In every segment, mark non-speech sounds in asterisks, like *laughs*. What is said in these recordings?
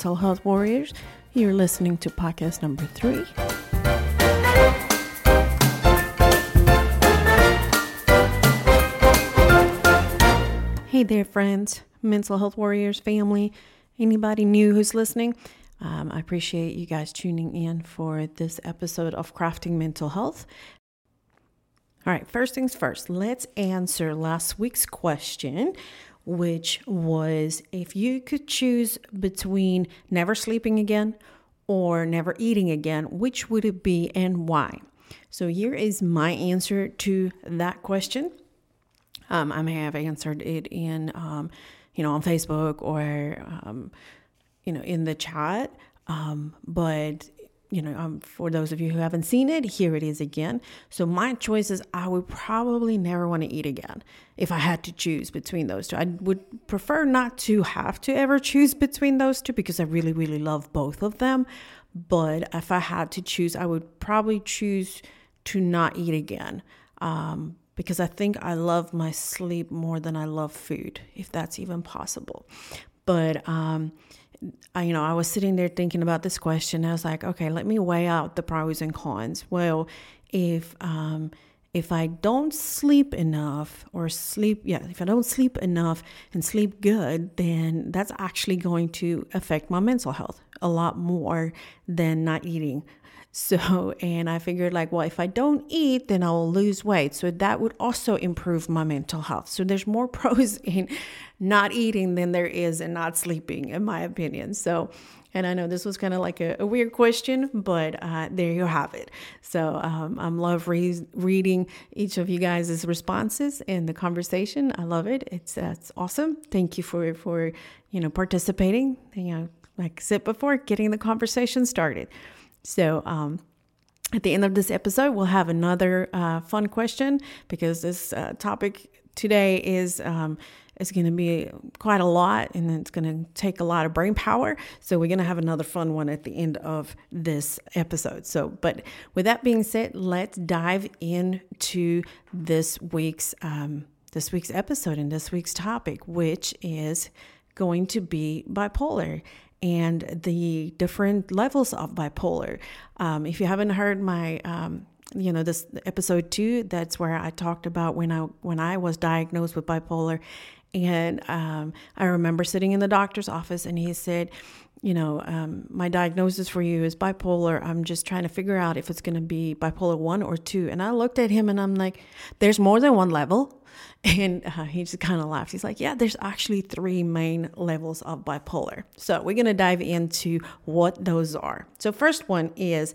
Mental Health Warriors. You're listening to podcast number three. Hey there, friends, Mental Health Warriors family, anybody new who's listening. Um, I appreciate you guys tuning in for this episode of Crafting Mental Health. All right, first things first, let's answer last week's question, which was if you could choose between never sleeping again or never eating again, which would it be and why? So here is my answer to that question. Um, I may have answered it in, um, you know, on Facebook or, um, you know, in the chat. Um, but you know, um, for those of you who haven't seen it, here it is again. So my choice is I would probably never want to eat again if I had to choose between those two. I would prefer not to have to ever choose between those two because I really, really love both of them. But if I had to choose, I would probably choose to not eat again. Um, because I think I love my sleep more than I love food, if that's even possible. But um, I, you know, I was sitting there thinking about this question. I was like, okay, let me weigh out the pros and cons. Well, if um, if I don't sleep enough or sleep, yeah, if I don't sleep enough and sleep good, then that's actually going to affect my mental health a lot more than not eating *laughs* so, and I figured, like, well, if I don't eat, then I'll lose weight. So that would also improve my mental health. So there's more *laughs* pros in not eating than there is in not sleeping, in my opinion. So, and I know this was kind of like a, a, weird question, but uh, there you have it. So um, I'm love re- reading each of you guys' responses in the conversation. I love it. It's uh, it's awesome. Thank you for for you know participating. You know, like I said before, getting the conversation started. So, um, at the end of this episode, we'll have another uh, fun question because this uh, topic today is um, is going to be quite a lot, and it's going to take a lot of brain power. So we're going to have another fun one at the end of this episode. So, but with that being said, let's dive into this week's um, this week's episode and this week's topic, which is going to be bipolar and the different levels of bipolar. Um, if you haven't heard my um, you know this episode two that's where i talked about when i when i was diagnosed with bipolar and um, i remember sitting in the doctor's office and he said you know um, my diagnosis for you is bipolar i'm just trying to figure out if it's going to be bipolar one or two and i looked at him and i'm like there's more than one level *laughs* And uh, he just kind of laughed. He's like, Yeah, there's actually three main levels of bipolar. So we're going to dive into what those are. So, first one is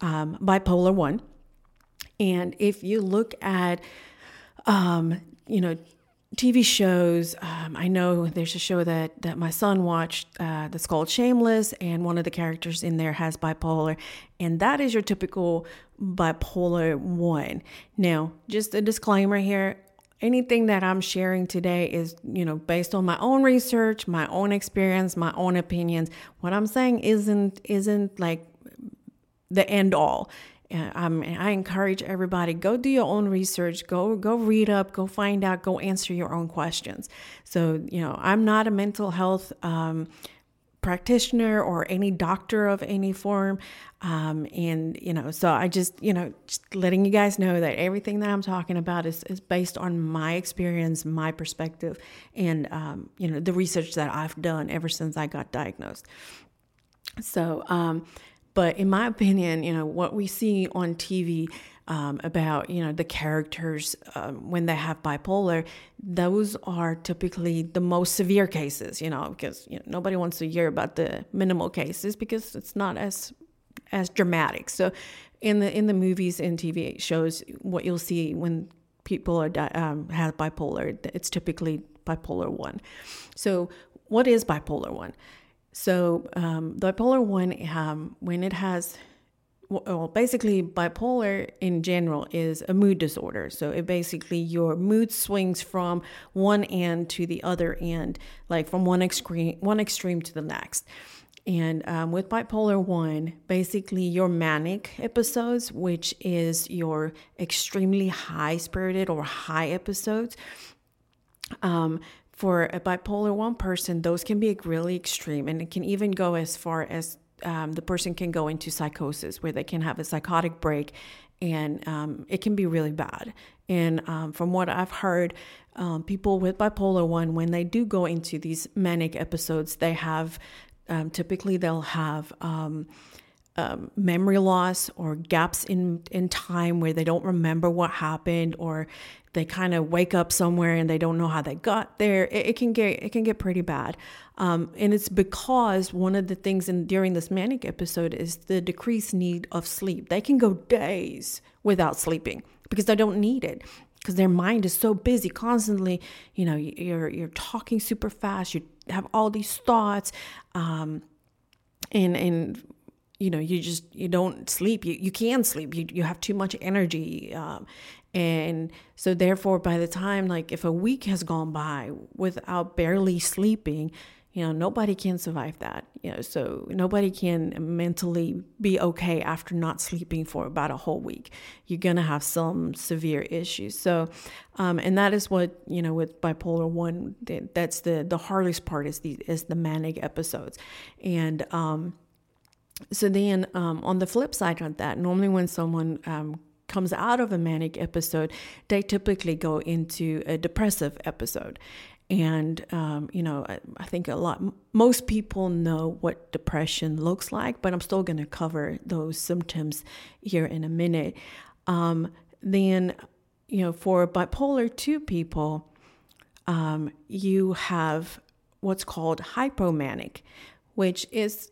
um, bipolar one. And if you look at, um, you know, TV shows. Um, I know there's a show that that my son watched uh, that's called Shameless, and one of the characters in there has bipolar, and that is your typical bipolar one. Now, just a disclaimer here: anything that I'm sharing today is, you know, based on my own research, my own experience, my own opinions. What I'm saying isn't isn't like the end all. Um, I encourage everybody go do your own research, go go read up, go find out, go answer your own questions. So you know, I'm not a mental health um, practitioner or any doctor of any form. Um, and, you know, so I just, you know, just letting you guys know that everything that I'm talking about is, is based on my experience, my perspective, and, um, you know, the research that I've done ever since I got diagnosed. So, um, but in my opinion, you know, what we see on TV um, about you know the characters um, when they have bipolar those are typically the most severe cases you know because you know, nobody wants to hear about the minimal cases because it's not as as dramatic. So in the in the movies and tv shows what you'll see when people are um, have bipolar it's typically bipolar 1 so what is bipolar 1 so um, bipolar 1 um, when it has well, basically, bipolar in general is a mood disorder. So it basically your mood swings from one end to the other end, like from one extreme one extreme to the next. And um, with bipolar one, basically your manic episodes, which is your extremely high spirited or high episodes, um, for a bipolar 1 person, those can be really extreme and it can even go as far as um, the person can go into psychosis where they can have a psychotic break and um, it can be really bad. And um, from what I've heard, um, people with bipolar 1, when they do go into these manic episodes, they have um, typically they'll have um, memory loss or gaps in in time where they don't remember what happened or they kind of wake up somewhere and they don't know how they got there it, it can get it can get pretty bad. Um, and it's because one of the things in during this manic episode is the decreased need of sleep. They can go days without sleeping because they don't need it because their mind is so busy constantly you know you're you're talking super fast you have all these thoughts um, and and you know you just you don't sleep. You, you can sleep. You, you have too much energy um, and so therefore by the time like if a week has gone by without barely sleeping you know nobody can survive that you know so nobody can mentally be okay after not sleeping for about a whole week. You're gonna have some severe issues. So um, and that is what you know with bipolar one that's the the hardest part is the is the manic episodes. And um so then um, on the flip side of that normally when someone um, comes out of a manic episode they typically go into a depressive episode. And um, you know I, I, think a lot most people know what depression looks like but i'm still going to cover those symptoms here in a minute. Um, then you know for bipolar 2 people um, you have what's called hypomanic which is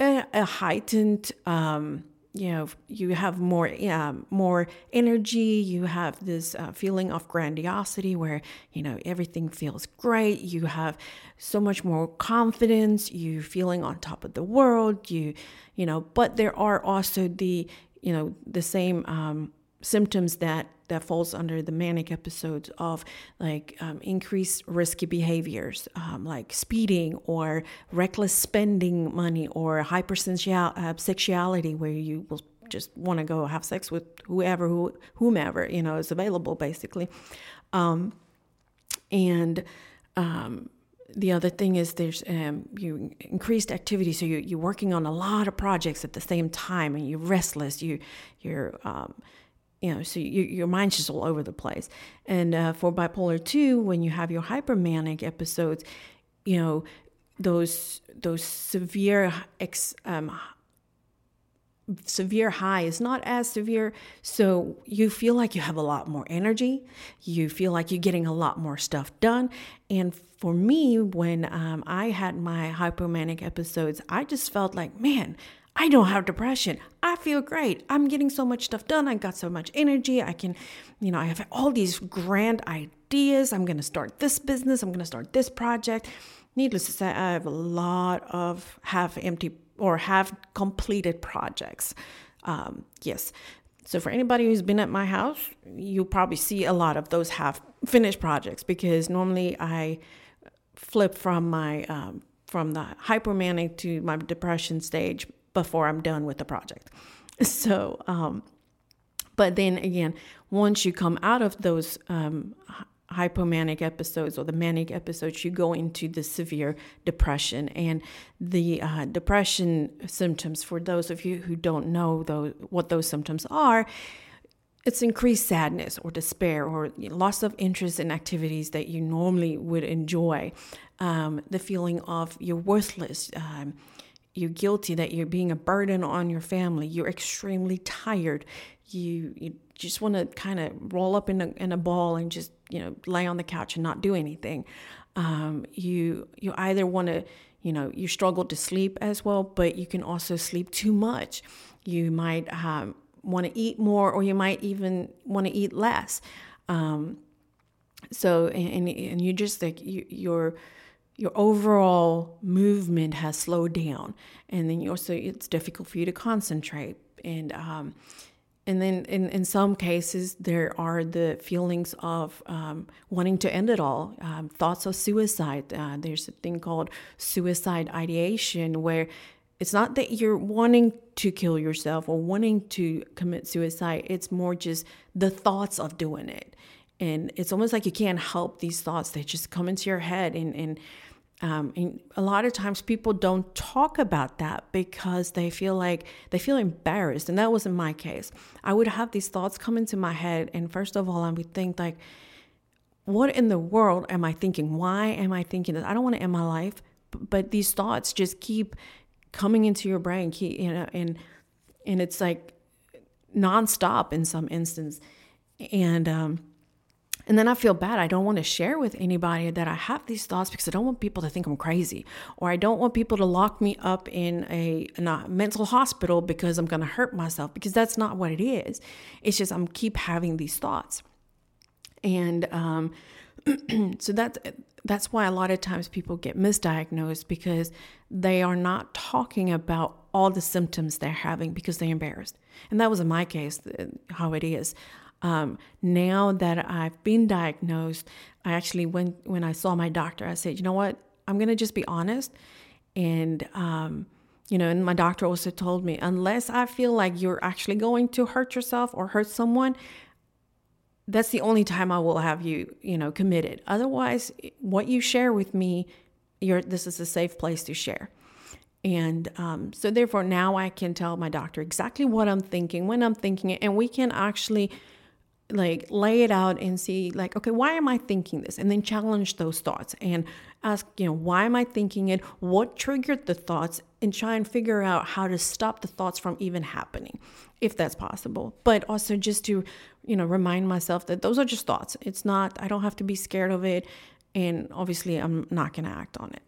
a, a heightened um, you know you have more um, more energy. You have this uh, feeling of grandiosity where you know everything feels great. You have so much more confidence. You feeling on top of the world. You you know but there are also the you know the same um, symptoms that that falls under the manic episodes of like um, increased risky behaviors um, like speeding or reckless spending money or hypersexuality uh, where you will just want to go have sex with whoever who, whomever you know is available basically. Um, and um, the other thing is there's um, you increased activity so you, you're working on a lot of projects at the same time and you're restless you you're um, you know, so you, your mind's just all over the place. And uh, for bipolar two, when you have your hypermanic episodes, you know, those those severe ex, um, severe high is not as severe. So you feel like you have a lot more energy. You feel like you're getting a lot more stuff done. And for me, when um, I had my hypomanic episodes, I just felt like, man, I don't have depression. I feel great. I'm getting so much stuff done. I got so much energy. I can, you know, I have all these grand ideas. I'm going to start this business. I'm going to start this project. Needless to say, I have a lot of half empty or half completed projects. Um, yes. So for anybody who's been at my house, you'll probably see a lot of those half finished projects because normally I flip from my um, from the hypomanic to my depression stage before I'm done with the project. *laughs* So, um, but then again, once you come out of those um, hypomanic episodes or the manic episodes, you go into the severe depression. And the uh, depression symptoms, for those of you who don't know those, what those symptoms are, it's increased sadness or despair or loss of interest in activities that you normally would enjoy, um, the feeling of you're worthless. Um, you're guilty that you're being a burden on your family you're extremely tired. You you just want to kind of roll up in a, in a ball and just you know lay on the couch and not do anything. Um, you you either want to you know you struggle to sleep as well but you can also sleep too much. You might um, want to eat more or you might even want to eat less. Um, so and, and you just like you, you're your overall movement has slowed down. And then you also it's difficult for you to concentrate. And um, and then in, in some cases there are the feelings of um, wanting to end it all um, thoughts of suicide. Uh, there's a thing called suicide ideation where it's not that you're wanting to kill yourself or wanting to commit suicide. It's more just the thoughts of doing it. And it's almost like you can't help these thoughts. They just come into your head and and um, and a lot of times people don't talk about that because they feel like they feel embarrassed. And that wasn't my case. I would have these thoughts come into my head. And first of all, I would think like, what in the world am I thinking? Why am I thinking this? I don't want to end my life. But these thoughts just keep coming into your brain, keep, you know, and, and it's like nonstop in some instance. And, um, and then I feel bad. I don't want to share with anybody that I have these thoughts because I don't want people to think I'm crazy, or I don't want people to lock me up in a, in a mental hospital because I'm going to hurt myself because that's not what it is. It's just I'm keep having these thoughts, and um, *clears throat* so that's that's why a lot of times people get misdiagnosed because they are not talking about all the symptoms they're having because they're embarrassed. And that was in my case uh, how it is. Um, now that I've been diagnosed, I actually went when I saw my doctor. I said, you know what, I'm gonna just be honest, and um, you know, and my doctor also told me unless I feel like you're actually going to hurt yourself or hurt someone, that's the only time I will have you, you know, committed. Otherwise, what you share with me, you're this is a safe place to share. And um, so, therefore, now I can tell my doctor exactly what I'm thinking, when I'm thinking it, and we can actually like lay it out and see like okay why am i thinking this? And then challenge those thoughts and ask you know why am i thinking it? What triggered the thoughts? And try and figure out how to stop the thoughts from even happening if that's possible. But also just to you know remind myself that those are just thoughts. It's not i don't have to be scared of it. And obviously i'm not going to act on it.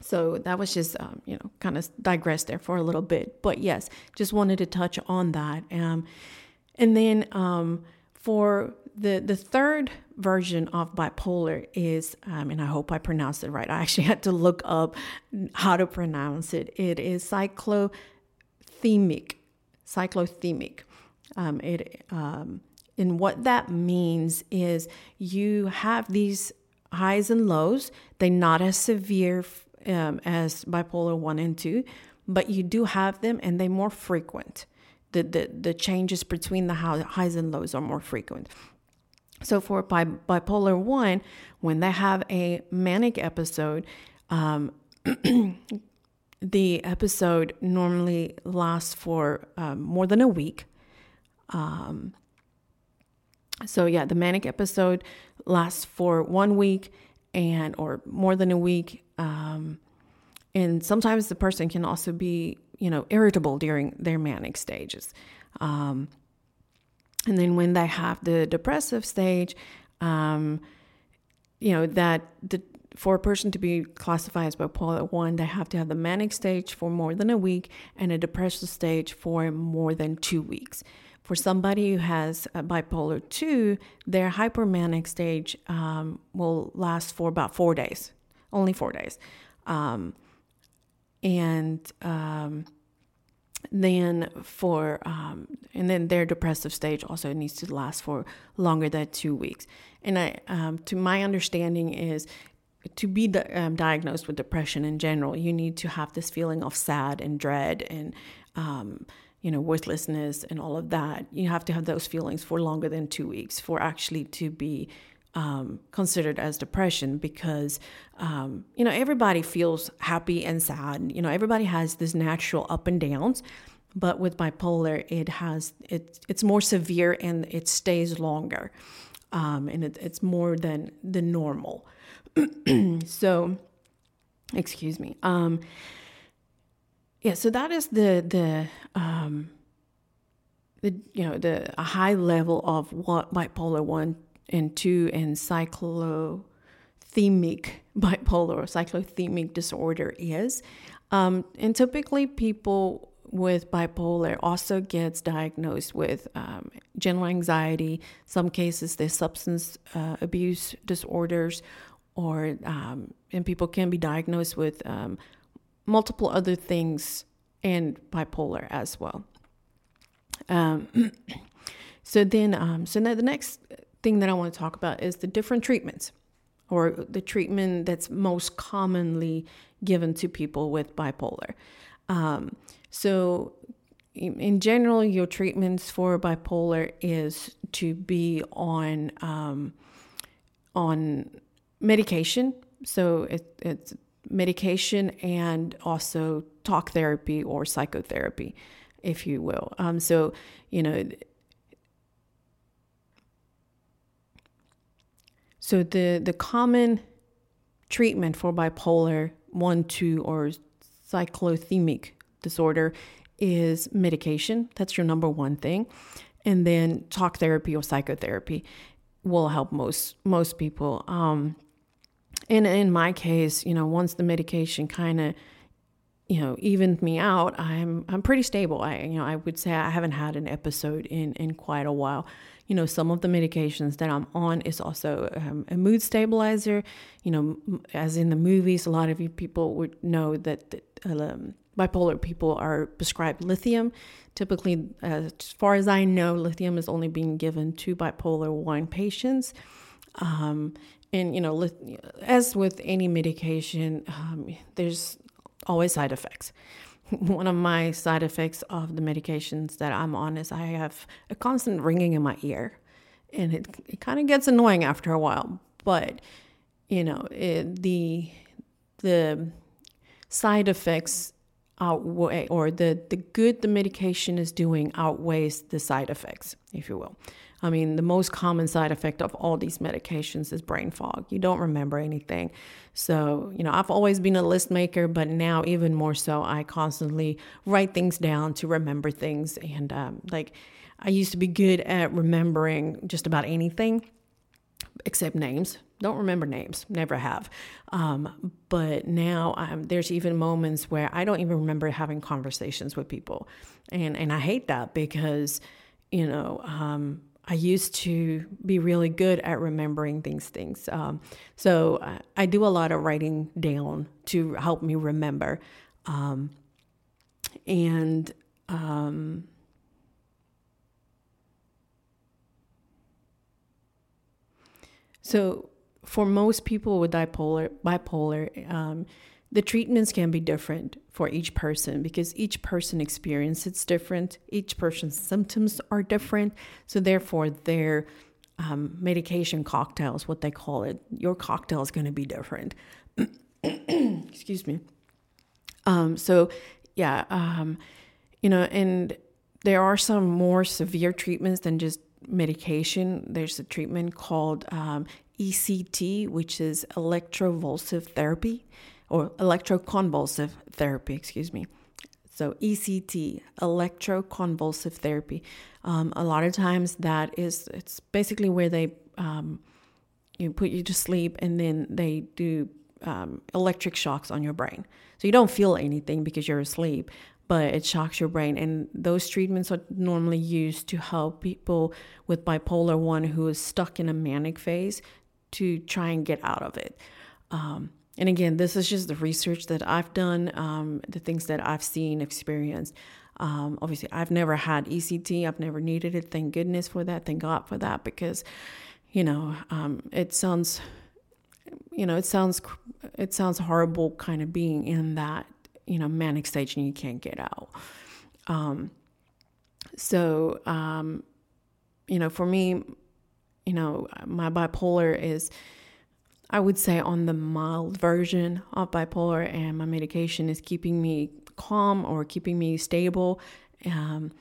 So that was just um, you know kind of digress there for a little bit. But yes just wanted to touch on that. Um, and then um, for the the third version of bipolar is, um, and I hope I pronounced it right. I actually *laughs* had to look up how to pronounce it. It is cyclothemic. Cyclothemic. Um, it um, and what that means is you have these highs and lows. They're not as severe um, as bipolar one and two, but you do have them, and they're more frequent the, the, the changes between the highs and lows are more frequent. So for bi- bipolar one, when they have a manic episode, um, *clears throat* the episode normally lasts for um, more than a week. Um, so yeah, the manic episode lasts for one week and or more than a week. Um, and sometimes the person can also be you know, irritable during their manic stages. Um, and then when they have the depressive stage, um, you know, that the, for a person to be classified as bipolar 1, they have to have the manic stage for more than a week and a depressive stage for more than two weeks. For somebody who has bipolar 2, their hypermanic stage um, will last for about four days, only four days. Um, and um, then for um, and then their depressive stage also needs to last for longer than two weeks. And I, um, to my understanding, is to be di- um, diagnosed with depression in general, you need to have this feeling of sad and dread and um, you know worthlessness and all of that. You have to have those feelings for longer than two weeks for actually to be um, considered as depression because um, you know everybody feels happy and sad. You know everybody has this natural up and downs but with bipolar it has it, it's more severe and it stays longer um, and it, it's more than the normal. *clears throat* So excuse me um, yeah so that is the the um, the you know the a high level of what bipolar 1 and two and cyclothemic *laughs* bipolar or cyclothemic disorder is. Um, and typically, people with bipolar also gets diagnosed with um, general anxiety. Some cases, there's substance uh, abuse disorders, or um, and people can be diagnosed with um, multiple other things and bipolar as well. Um, *clears throat* so then, um, so now the next thing that I want to talk about is the different treatments or the treatment that's most commonly given to people with bipolar. Um, so, in general, your treatments for bipolar is to be on um, on medication. So it, it's medication and also talk therapy or psychotherapy, if you will. Um, so you know. So the the common treatment for bipolar one, two, or cyclothemic disorder is medication. That's your number one thing. And then talk therapy or psychotherapy will help most most people. Um, and in my case, you know, once the medication kind of you know evened me out, I'm I'm pretty stable. I you know I would say I haven't had an episode in in quite a while. You know, some of the medications that I'm on is also um, a mood stabilizer. You know, as in the movies, a lot of you people would know that, that um, bipolar people are prescribed lithium. Typically, as far as I know, lithium is only being given to bipolar 1 patients. Um, and, you know, as with any medication, um, there's always side effects. *laughs* One of my side effects of the medications that I'm on is I have a constant ringing in my ear. And it, it kind of gets annoying after a while. But, you know, it, the, the side effects outweigh or the the good the medication is doing outweighs the side effects if you will. I mean the most common side effect of all these medications is brain fog. You don't remember anything. So you know i've always been a list maker but now even more so i constantly write things down to remember things. And um, like i used to be good at remembering just about anything except names don't remember names, never have. Um, but now there's even moments where I don't even remember having conversations with people, and and I hate that because, you know, um, I used to be really good at remembering these things. Um, so I, I, do a lot of writing down to help me remember, um, and. Um, so for most people with bipolar, bipolar, um, the treatments can be different for each person because each person experience it's different. Each person's symptoms are different, so therefore their um, medication cocktails, what they call it, your cocktail is going to be different. *clears throat* Excuse me. Um, so, yeah, um, you know, and there are some more severe treatments than just medication. There's a treatment called um, ECT, which is electrovulsive therapy or electroconvulsive therapy, excuse me. So ECT, electroconvulsive therapy. Um, a lot of times that is it's basically where they um, you put you to sleep and then they do um, electric shocks on your brain. So you don't feel anything because you're asleep, but it shocks your brain. And those treatments are normally used to help people with bipolar 1 who is stuck in a manic phase to try and get out of it. Um, and again, this is just the research that I've done, um, the things that I've seen, experienced. Um, obviously, I've never had ECT. I've never needed it. Thank goodness for that. Thank God for that because, you know, um, it sounds, you know, it sounds, it sounds horrible, kind of being in that, you know, manic stage and you can't get out. Um, so, um, you know, for me, you know, my bipolar is, I would say, on the mild version of bipolar, and my medication is keeping me calm or keeping me stable. Um,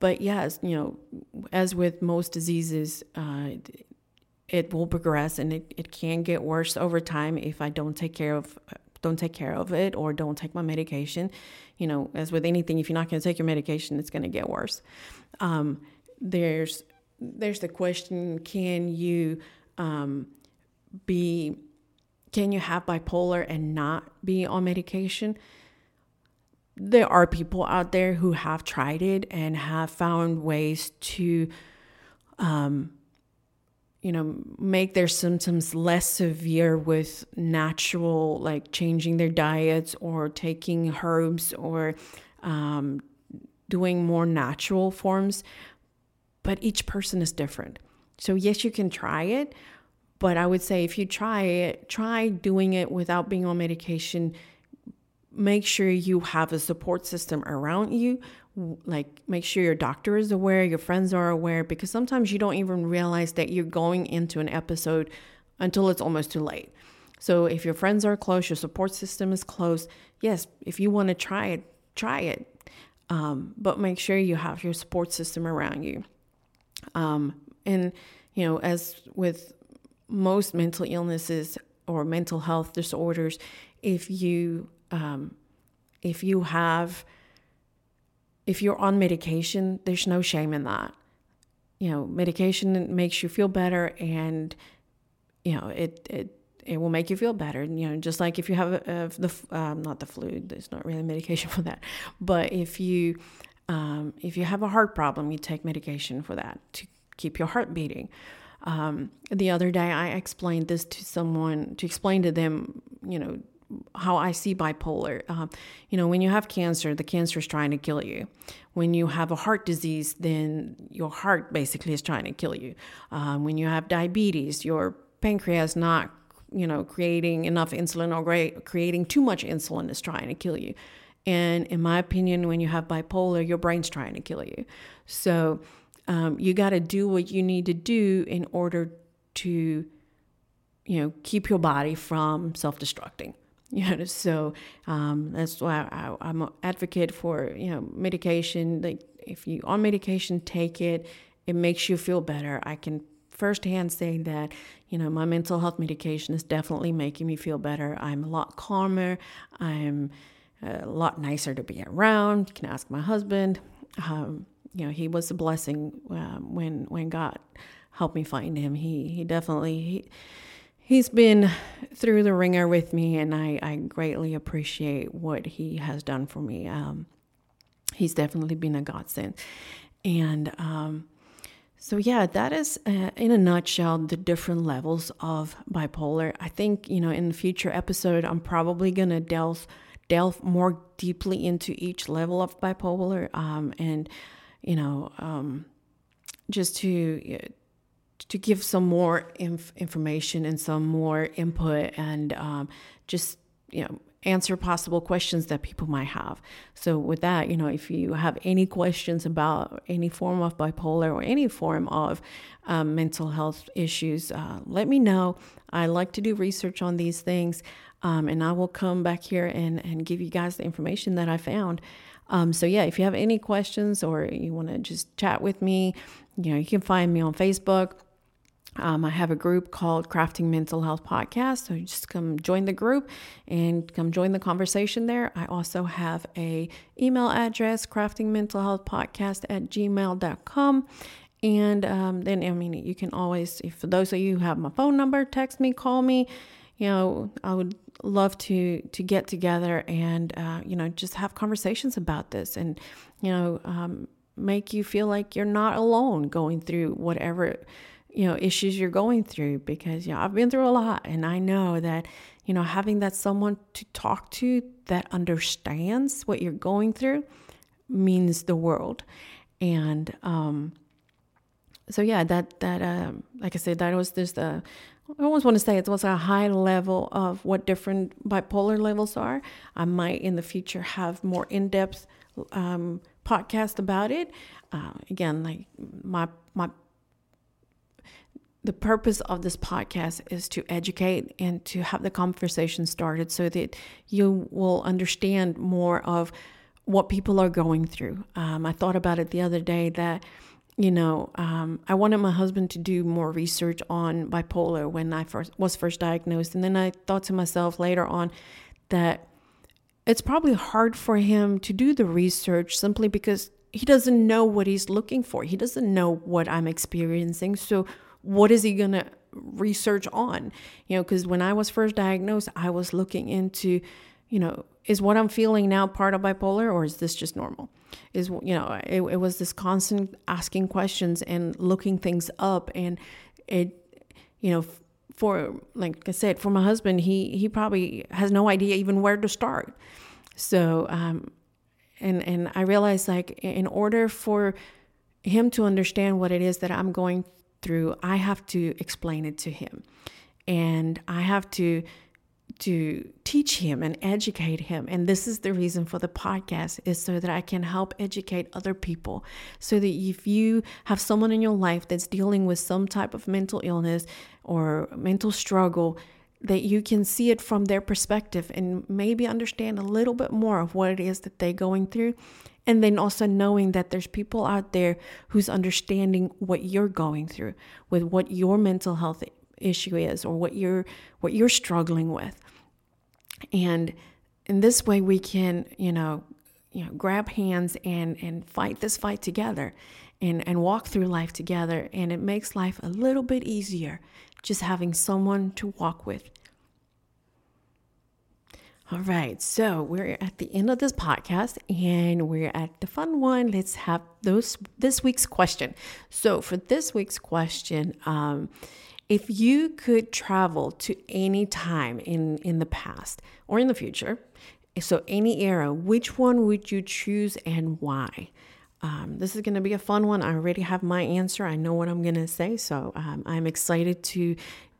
but yes, you know, as with most diseases, uh, it will progress and it, it can get worse over time if I don't take care of don't take care of it or don't take my medication. You know, as with anything, if you're not going to take your medication, it's going to get worse. Um, there's there's the question can you um, be can you have bipolar and not be on medication? There are people out there who have tried it and have found ways to um, you know make their symptoms less severe with natural like changing their diets or taking herbs or um, doing more natural forms but each person is different. So, yes, you can try it, but I would say if you try it, try doing it without being on medication. Make sure you have a support system around you like make sure your doctor is aware, your friends are aware, because sometimes you don't even realize that you're going into an episode until it's almost too late. So if your friends are close, your support system is close, yes, if you want to try it, try it. Um, but make sure you have your support system around you. Um, and, you know, as with most mental illnesses or mental health disorders, if you, um, if you have, if you're on medication, there's no shame in that. You know, medication makes you feel better and, you know, it, it, it will make you feel better. You know, just like if you have the um, not the flu, there's not really medication *laughs* for that. But if you um, if you have a heart problem, you take medication for that to keep your heart beating. Um, the other day, I explained this to someone to explain to them, you know, how I see bipolar. Um, you know, when you have cancer, the cancer is trying to kill you. When you have a heart disease, then your heart basically is trying to kill you. Um, when you have diabetes, your pancreas not you know, creating enough insulin or creating too much insulin is trying to kill you. And in my opinion, when you have bipolar, your brain's trying to kill you. So um, you got to do what you need to do in order to, you know, keep your body from self-destructing. *laughs* You know, so um, that's why I, I'm an advocate for you know medication. Like if you on medication, take it. It makes you feel better. I can firsthand say that, you know, my mental health medication is definitely making me feel better. I'm a lot calmer. I'm a lot nicer to be around. You can ask my husband. Um, you know, he was a blessing um, when when God helped me find him. He he definitely he, he's been through the ringer with me, and I I greatly appreciate what he has done for me. Um, he's definitely been a godsend, and um, so, yeah, that is uh, in a nutshell the different levels of bipolar. I think, you know, in the future episode, I'm probably going to delve delve more deeply into each level of bipolar um, and, you know, um, just to to give some more inf- information and some more input and um, just, you know, answer possible questions that people might have. So, with that, you know, if you have any questions about any form of bipolar or any form of um, mental health issues, uh, let me know. I like to do research on these things, um, and I will come back here and, and give you guys the information that I found. Um, so, yeah, if you have any questions or you want to just chat with me, you know, you can find me on Facebook um, I have a group called Crafting Mental Health Podcast. So just come join the group and come join the conversation there. I also have a email address, craftingmentalhealthpodcast at gmail.com. And um, then, I mean, you can always, if for those of you who have my phone number, text me, call me. You know, I would love to to get together and uh, you know just have conversations about this and you know um, make you feel like you're not alone going through whatever you know issues you're going through because you know I've been through a lot and I know that you know having that someone to talk to that understands what you're going through means the world. And um so yeah that that um like I said that was just a I always want to say it was a high level of what different bipolar levels are. I might in the future have more in depth um, podcast about it. Uh, again, like my my the purpose of this podcast is to educate and to have the conversation started so that you will understand more of what people are going through. Um, I thought about it the other day that, you know, um, I wanted my husband to do more research on bipolar when I first was first diagnosed, and then I thought to myself later on that it's probably hard for him to do the research simply because he doesn't know what he's looking for. He doesn't know what I'm experiencing. So what is he to research on? You know, because when I was first diagnosed, I was looking into, you know, is what I'm feeling now part of bipolar or is this just normal? Is, you know, it, it was this constant asking questions and looking things up. And it, you know, for, like I said, for my husband, he, he probably has no idea even where to start. So, um, and, and I realized like in order for him to understand what it is that I'm going through, I have to explain it to him. And I have to to teach him and educate him. And this is the reason for the podcast is so that i can help educate other people. So that if you have someone in your life that's dealing with some type of mental illness or mental struggle that you can see it from their perspective and maybe understand a little bit more of what it is that they're going through. And then also knowing that there's people out there who's understanding what you're going through with what your mental health issue is or what you're what you're struggling with and in this way we can you know you know grab hands and and fight this fight together and and walk through life together and it makes life a little bit easier just having someone to walk with all right, so we're at the end of this podcast and we're at the fun one. Let's have those this week's question. So for this week's question, um, if you could travel to any time in in the past or in the future, so any era, which one would you choose and why? Um, this is going to be a fun one. I already have my answer. I know what I'm going to say, so um, I'm excited to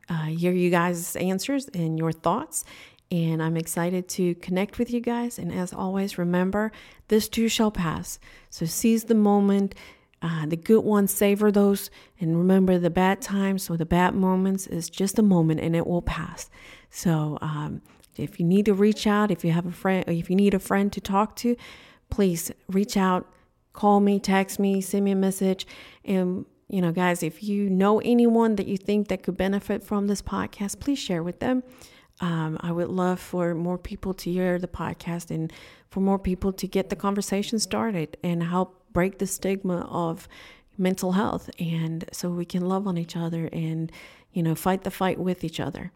uh, hear you guys' answers and your thoughts. And I'm excited to connect with you guys. And as always, remember this too shall pass. So seize the moment, uh, the good ones, savor those. And remember the bad times or the bad moments is just a moment and it will pass. So um, if you need to reach out, if you have a friend, if you need a friend to talk to, please reach out, call me, text me, send me a message. And you know, guys, if you know anyone that you think that could benefit from this podcast, please share with them. Um, I would love for more people to hear the podcast and for more people to get the conversation started and help break the stigma of mental health. And so we can love on each other and you know fight the fight with each other.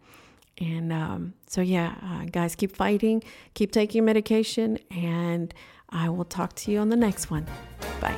And um, so yeah uh, guys keep fighting keep taking medication and i will talk to you on the next one. Bye